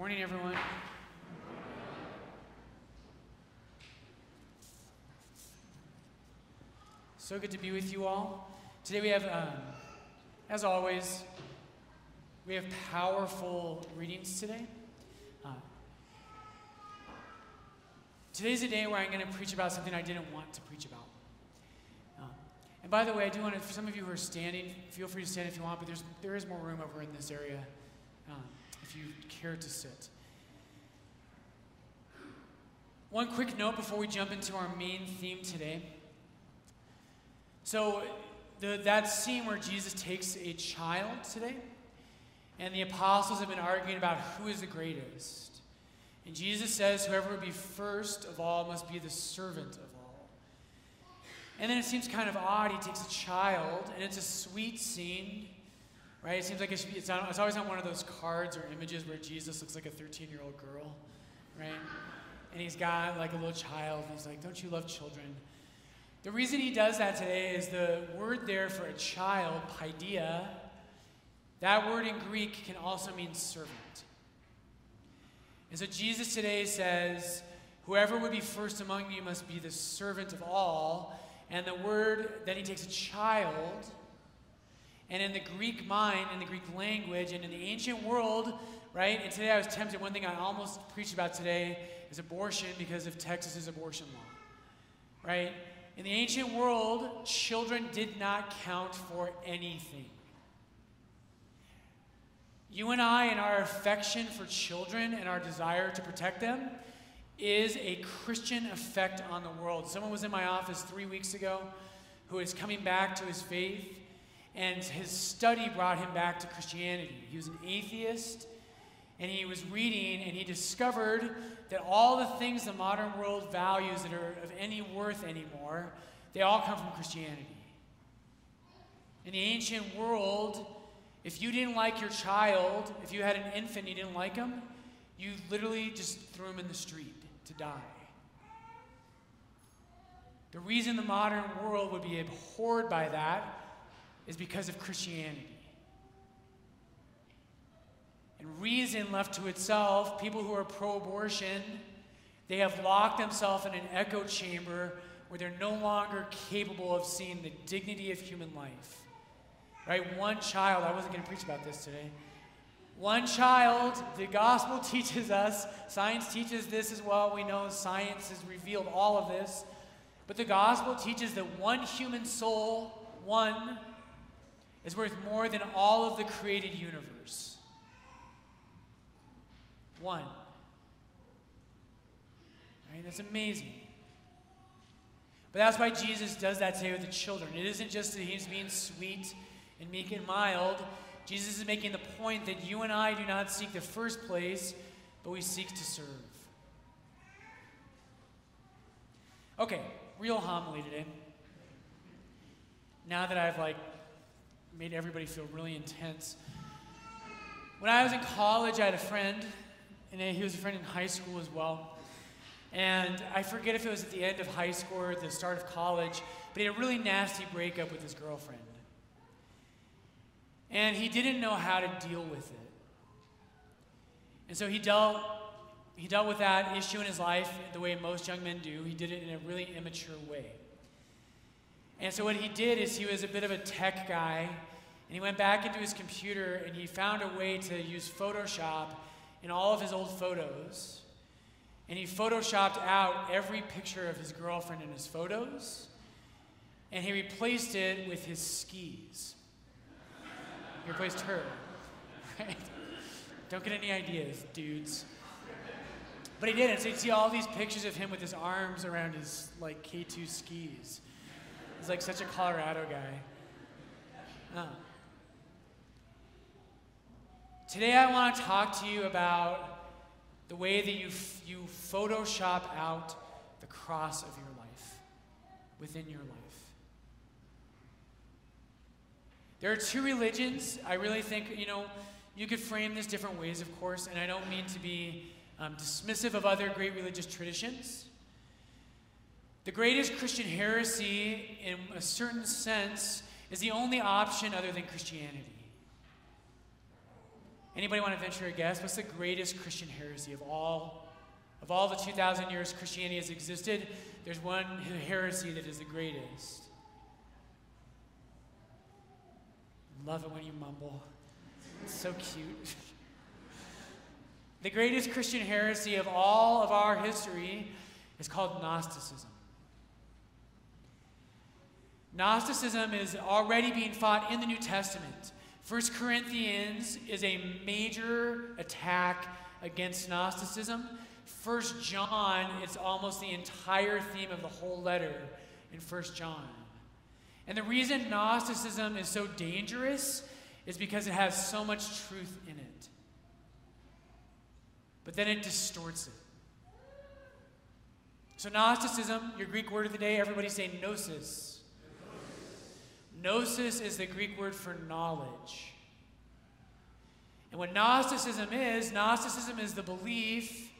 morning, everyone. So good to be with you all. Today we have, um, as always, we have powerful readings today. Uh, today's a day where I'm going to preach about something I didn't want to preach about. Uh, and by the way, I do want to, for some of you who are standing, feel free to stand if you want, but there's, there is more room over in this area um, if you care to sit. One quick note before we jump into our main theme today. So, the, that scene where Jesus takes a child today, and the apostles have been arguing about who is the greatest. And Jesus says, Whoever would be first of all must be the servant of all. And then it seems kind of odd. He takes a child, and it's a sweet scene, right? It seems like it be, it's, on, it's always on one of those cards or images where Jesus looks like a 13 year old girl, right? And he's got like a little child, and he's like, Don't you love children? The reason he does that today is the word there for a child, paideia, that word in Greek can also mean servant. And so Jesus today says, Whoever would be first among you must be the servant of all. And the word, then he takes a child. And in the Greek mind, in the Greek language, and in the ancient world, right? And today I was tempted. One thing I almost preached about today is abortion because of Texas's abortion law, right? In the ancient world, children did not count for anything. You and I, and our affection for children and our desire to protect them, is a Christian effect on the world. Someone was in my office three weeks ago who is coming back to his faith, and his study brought him back to Christianity. He was an atheist, and he was reading, and he discovered that all the things the modern world values that are of any worth anymore, they all come from Christianity. In the ancient world, if you didn't like your child, if you had an infant you didn't like him, you literally just threw him in the street to die. The reason the modern world would be abhorred by that is because of Christianity. And reason left to itself, people who are pro abortion, they have locked themselves in an echo chamber where they're no longer capable of seeing the dignity of human life. Right? One child, I wasn't going to preach about this today. One child, the gospel teaches us, science teaches this as well. We know science has revealed all of this. But the gospel teaches that one human soul, one, is worth more than all of the created universe. One. Right? That's amazing. But that's why Jesus does that today with the children. It isn't just that he's being sweet and meek and mild. Jesus is making the point that you and I do not seek the first place, but we seek to serve. Okay, real homily today. Now that I've like made everybody feel really intense. When I was in college, I had a friend, and he was a friend in high school as well. And I forget if it was at the end of high school or the start of college, but he had a really nasty breakup with his girlfriend. And he didn't know how to deal with it. And so he dealt, he dealt with that issue in his life the way most young men do. He did it in a really immature way. And so what he did is he was a bit of a tech guy, and he went back into his computer and he found a way to use Photoshop in all of his old photos. And he photoshopped out every picture of his girlfriend in his photos, and he replaced it with his skis. He replaced her. Don't get any ideas, dudes. But he did it. So you'd see all these pictures of him with his arms around his like K2 skis. He's like such a Colorado guy. Uh. Today I want to talk to you about the way that you, you Photoshop out the cross of your life within your life. There are two religions. I really think, you know, you could frame this different ways, of course, and I don't mean to be um, dismissive of other great religious traditions. The greatest Christian heresy, in a certain sense, is the only option other than Christianity. Anybody want to venture a guess? What's the greatest Christian heresy of all? Of all the 2,000 years Christianity has existed, there's one heresy that is the greatest. Love it when you mumble. It's so cute. the greatest Christian heresy of all of our history is called Gnosticism. Gnosticism is already being fought in the New Testament. 1 Corinthians is a major attack against Gnosticism. 1 John is almost the entire theme of the whole letter in 1 John. And the reason Gnosticism is so dangerous is because it has so much truth in it. But then it distorts it. So, Gnosticism, your Greek word of the day, everybody say gnosis. Gnosis is the Greek word for knowledge. And what Gnosticism is, Gnosticism is the belief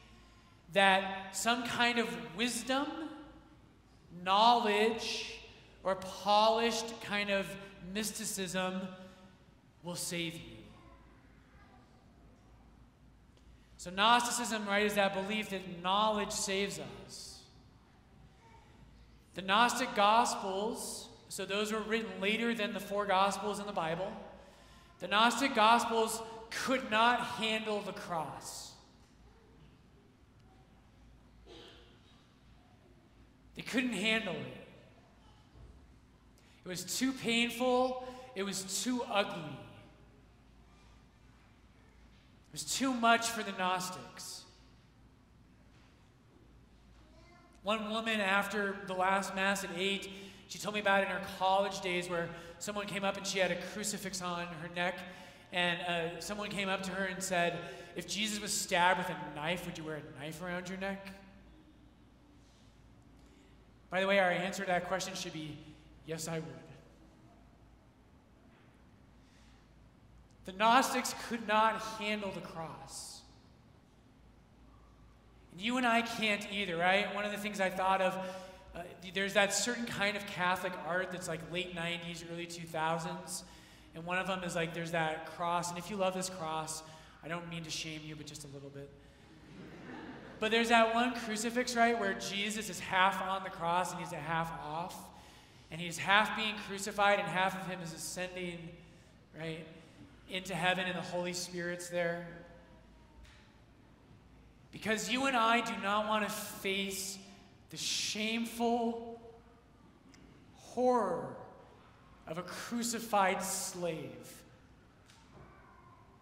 that some kind of wisdom, knowledge, or polished kind of mysticism will save you. So, Gnosticism, right, is that belief that knowledge saves us. The Gnostic Gospels so those were written later than the four Gospels in the Bible. The Gnostic Gospels could not handle the cross. They couldn't handle it. It was too painful, it was too ugly. It was too much for the Gnostics. One woman, after the last Mass at 8, she told me about it in her college days where someone came up and she had a crucifix on her neck, and uh, someone came up to her and said, If Jesus was stabbed with a knife, would you wear a knife around your neck? By the way, our answer to that question should be yes, I would. The Gnostics could not handle the cross. And you and I can't either, right? One of the things I thought of uh, there's that certain kind of Catholic art that's like late 90s, early 2000s. And one of them is like there's that cross. And if you love this cross, I don't mean to shame you, but just a little bit. But there's that one crucifix, right, where Jesus is half on the cross and he's a half off. And he's half being crucified and half of him is ascending, right, into heaven and the Holy Spirit's there. Because you and I do not want to face the shameful horror of a crucified slave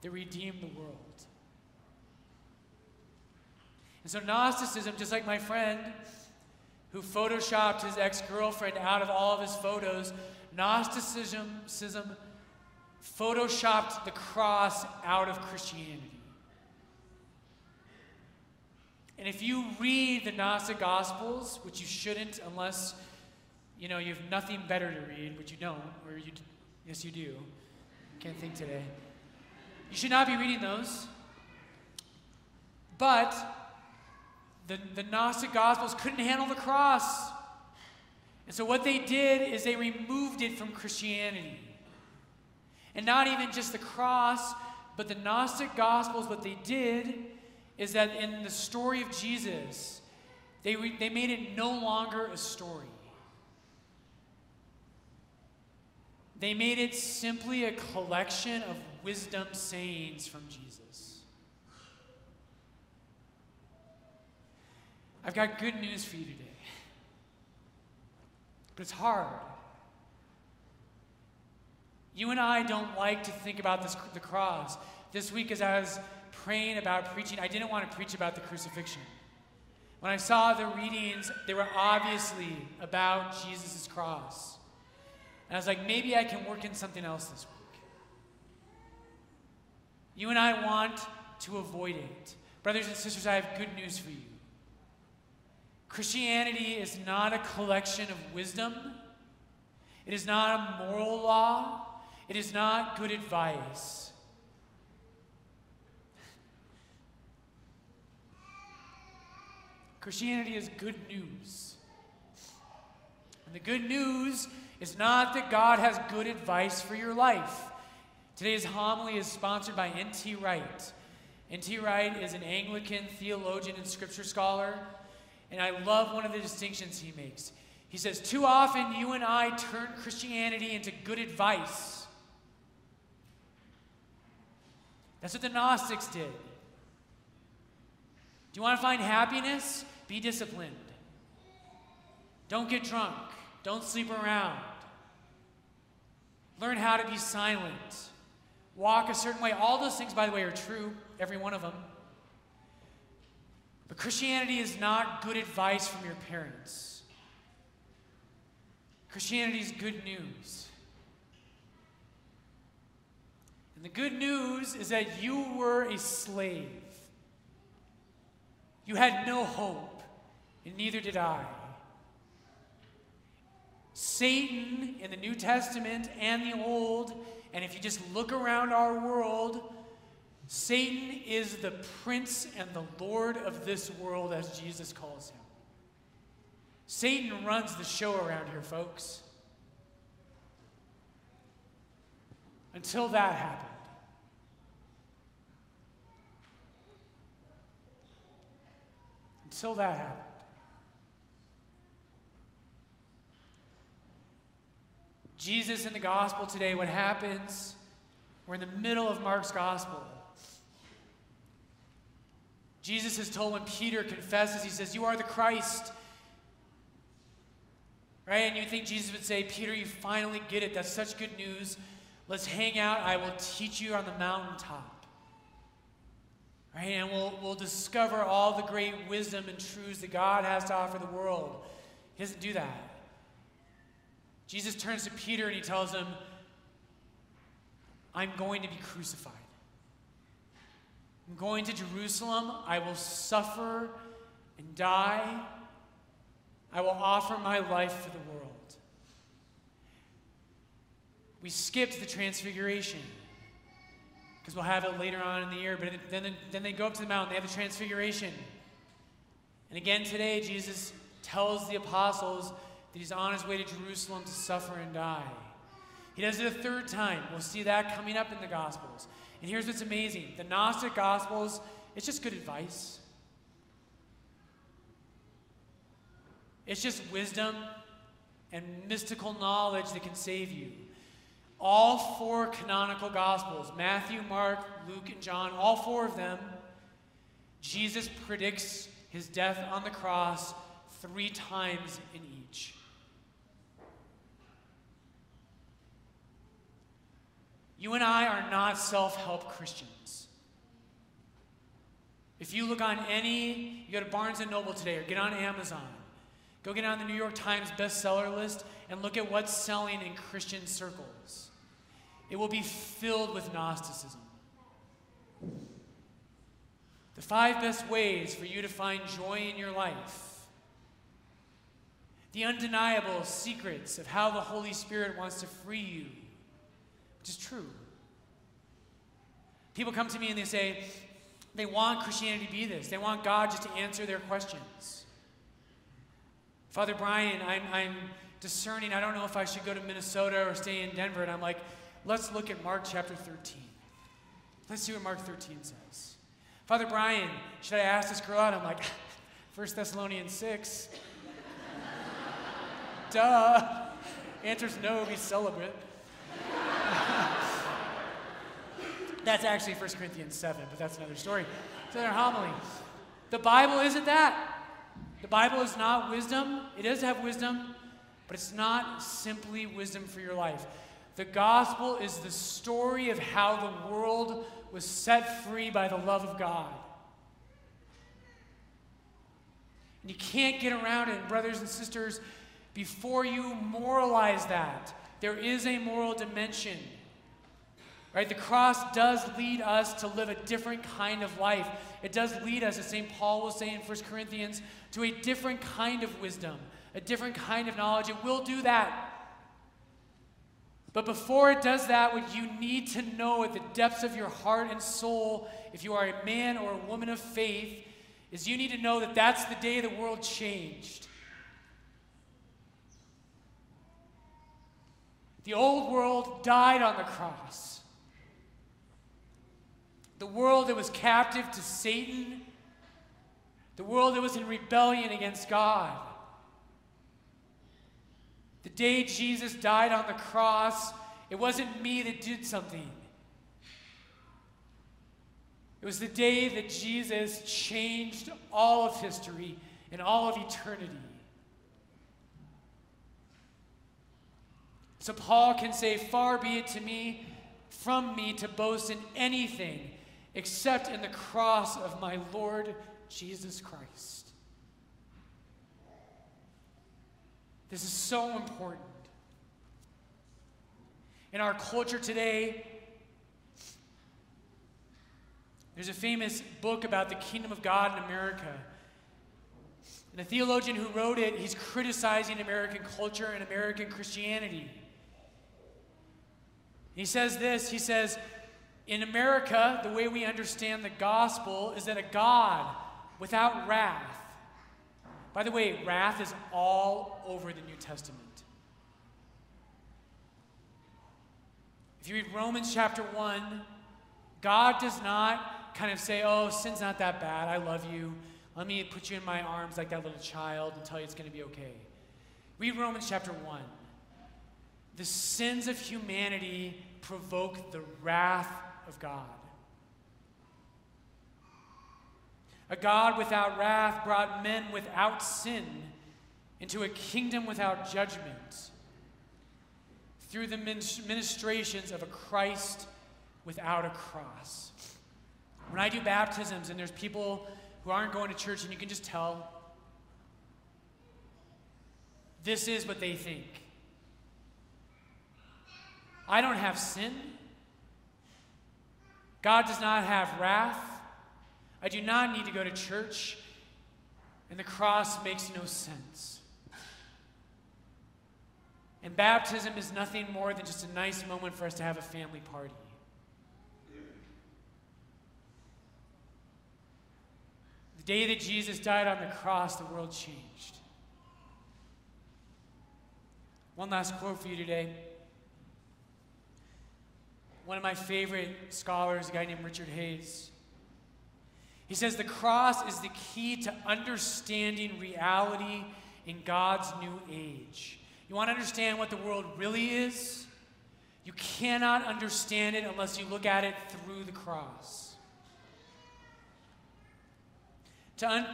that redeemed the world. And so, Gnosticism, just like my friend who photoshopped his ex girlfriend out of all of his photos, Gnosticism photoshopped the cross out of Christianity. And if you read the Gnostic Gospels, which you shouldn't unless you know you have nothing better to read, which you don't, or you yes you do. Can't think today. You should not be reading those. But the, the Gnostic Gospels couldn't handle the cross. And so what they did is they removed it from Christianity. And not even just the cross, but the Gnostic Gospels, what they did is that in the story of Jesus, they, they made it no longer a story. They made it simply a collection of wisdom sayings from Jesus. I've got good news for you today. But it's hard. You and I don't like to think about this, the cross. This week, is as I was praying about preaching, I didn't want to preach about the crucifixion. When I saw the readings, they were obviously about Jesus' cross. And I was like, maybe I can work in something else this week. You and I want to avoid it. Brothers and sisters, I have good news for you. Christianity is not a collection of wisdom, it is not a moral law, it is not good advice. Christianity is good news. And the good news is not that God has good advice for your life. Today's homily is sponsored by N.T. Wright. N.T. Wright is an Anglican theologian and scripture scholar, and I love one of the distinctions he makes. He says, Too often you and I turn Christianity into good advice. That's what the Gnostics did. Do you want to find happiness? Be disciplined. Don't get drunk. Don't sleep around. Learn how to be silent. Walk a certain way. All those things, by the way, are true, every one of them. But Christianity is not good advice from your parents. Christianity is good news. And the good news is that you were a slave. You had no hope, and neither did I. Satan in the New Testament and the Old, and if you just look around our world, Satan is the prince and the lord of this world, as Jesus calls him. Satan runs the show around here, folks. Until that happened. Until that happened. Jesus in the gospel today, what happens? We're in the middle of Mark's gospel. Jesus has told when Peter confesses, he says, You are the Christ. Right? And you think Jesus would say, Peter, you finally get it. That's such good news. Let's hang out. I will teach you on the mountaintop. Right? And we'll, we'll discover all the great wisdom and truths that God has to offer the world. He doesn't do that. Jesus turns to Peter and he tells him, I'm going to be crucified. I'm going to Jerusalem. I will suffer and die. I will offer my life for the world. We skipped the transfiguration because we'll have it later on in the year. But then, then they go up to the mountain, they have the transfiguration. And again today, Jesus tells the apostles he's on his way to Jerusalem to suffer and die. He does it a third time. We'll see that coming up in the Gospels. And here's what's amazing the Gnostic Gospels, it's just good advice. It's just wisdom and mystical knowledge that can save you. All four canonical Gospels Matthew, Mark, Luke, and John all four of them Jesus predicts his death on the cross three times in each. You and I are not self help Christians. If you look on any, you go to Barnes and Noble today or get on Amazon, go get on the New York Times bestseller list and look at what's selling in Christian circles. It will be filled with Gnosticism. The five best ways for you to find joy in your life. The undeniable secrets of how the Holy Spirit wants to free you which is true. People come to me and they say, they want Christianity to be this. They want God just to answer their questions. Father Brian, I'm, I'm discerning. I don't know if I should go to Minnesota or stay in Denver. And I'm like, let's look at Mark chapter 13. Let's see what Mark 13 says. Father Brian, should I ask this girl out? I'm like, 1 Thessalonians 6. Duh. Answer's no, be celibate. That's actually 1 Corinthians 7, but that's another story. It's another homily. The Bible isn't that. The Bible is not wisdom. It does have wisdom, but it's not simply wisdom for your life. The gospel is the story of how the world was set free by the love of God. And you can't get around it, brothers and sisters, before you moralize that. There is a moral dimension. Right? The cross does lead us to live a different kind of life. It does lead us, as St. Paul will say in 1 Corinthians, to a different kind of wisdom, a different kind of knowledge. It will do that. But before it does that, what you need to know at the depths of your heart and soul, if you are a man or a woman of faith, is you need to know that that's the day the world changed. The old world died on the cross. The world that was captive to Satan, the world that was in rebellion against God. The day Jesus died on the cross, it wasn't me that did something. It was the day that Jesus changed all of history and all of eternity. So Paul can say, Far be it to me from me to boast in anything except in the cross of my Lord Jesus Christ. This is so important. In our culture today, there's a famous book about the kingdom of God in America. And the theologian who wrote it, he's criticizing American culture and American Christianity. He says this He says, In America, the way we understand the gospel is that a God without wrath, by the way, wrath is all over the New Testament. If you read Romans chapter 1, God does not kind of say, oh, sin's not that bad. I love you. Let me put you in my arms like that little child and tell you it's going to be okay. Read Romans chapter 1. The sins of humanity provoke the wrath of God. A God without wrath brought men without sin into a kingdom without judgment through the ministrations of a Christ without a cross. When I do baptisms and there's people who aren't going to church and you can just tell, this is what they think. I don't have sin. God does not have wrath. I do not need to go to church. And the cross makes no sense. And baptism is nothing more than just a nice moment for us to have a family party. The day that Jesus died on the cross, the world changed. One last quote for you today. One of my favorite scholars, a guy named Richard Hays. He says the cross is the key to understanding reality in God's new age. You want to understand what the world really is? You cannot understand it unless you look at it through the cross. To,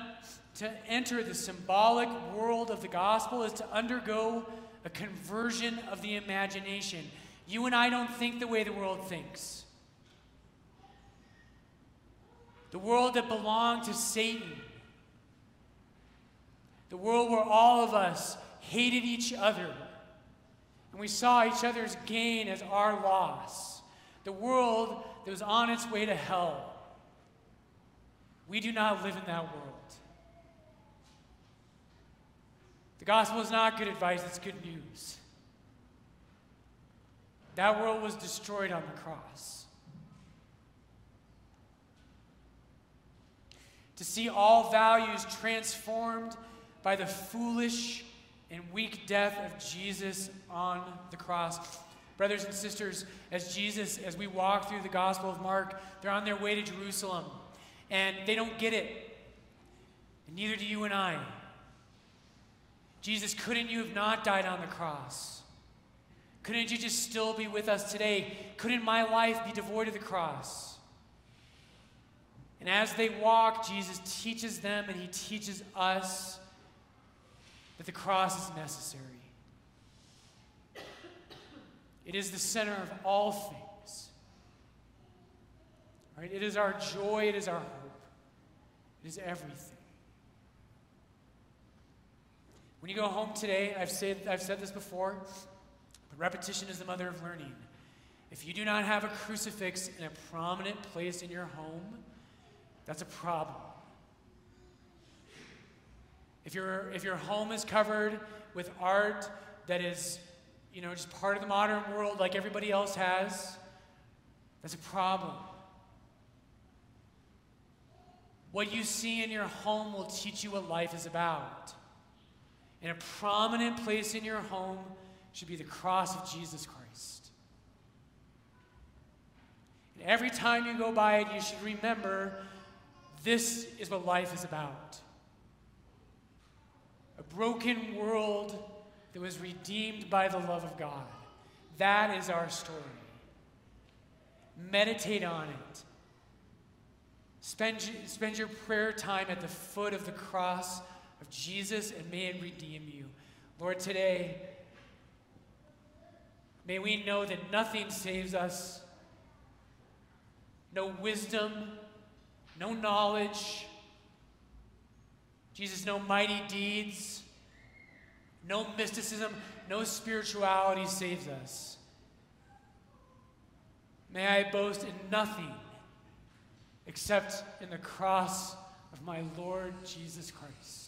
to enter the symbolic world of the gospel is to undergo a conversion of the imagination. You and I don't think the way the world thinks. The world that belonged to Satan. The world where all of us hated each other and we saw each other's gain as our loss. The world that was on its way to hell. We do not live in that world. The gospel is not good advice, it's good news. That world was destroyed on the cross. To see all values transformed by the foolish and weak death of Jesus on the cross. Brothers and sisters, as Jesus, as we walk through the Gospel of Mark, they're on their way to Jerusalem and they don't get it. And neither do you and I. Jesus, couldn't you have not died on the cross? Couldn't you just still be with us today? Couldn't my life be devoid of the cross? And as they walk, Jesus teaches them and he teaches us that the cross is necessary. It is the center of all things. Right? It is our joy, it is our hope, it is everything. When you go home today, I've said, I've said this before, but repetition is the mother of learning. If you do not have a crucifix in a prominent place in your home, that's a problem. If, your if your home is covered with art that is, you know, just part of the modern world like everybody else has, that's a problem. What you see in your home will teach you what life is about. In a prominent place in your home should be the cross of Jesus Christ. And Every time you go by it, you should remember this is what life is about. A broken world that was redeemed by the love of God. That is our story. Meditate on it. Spend, spend your prayer time at the foot of the cross of Jesus and may it redeem you. Lord, today, may we know that nothing saves us no wisdom, no knowledge. Jesus, no mighty deeds, no mysticism, no spirituality saves us. May I boast in nothing except in the cross of my Lord Jesus Christ.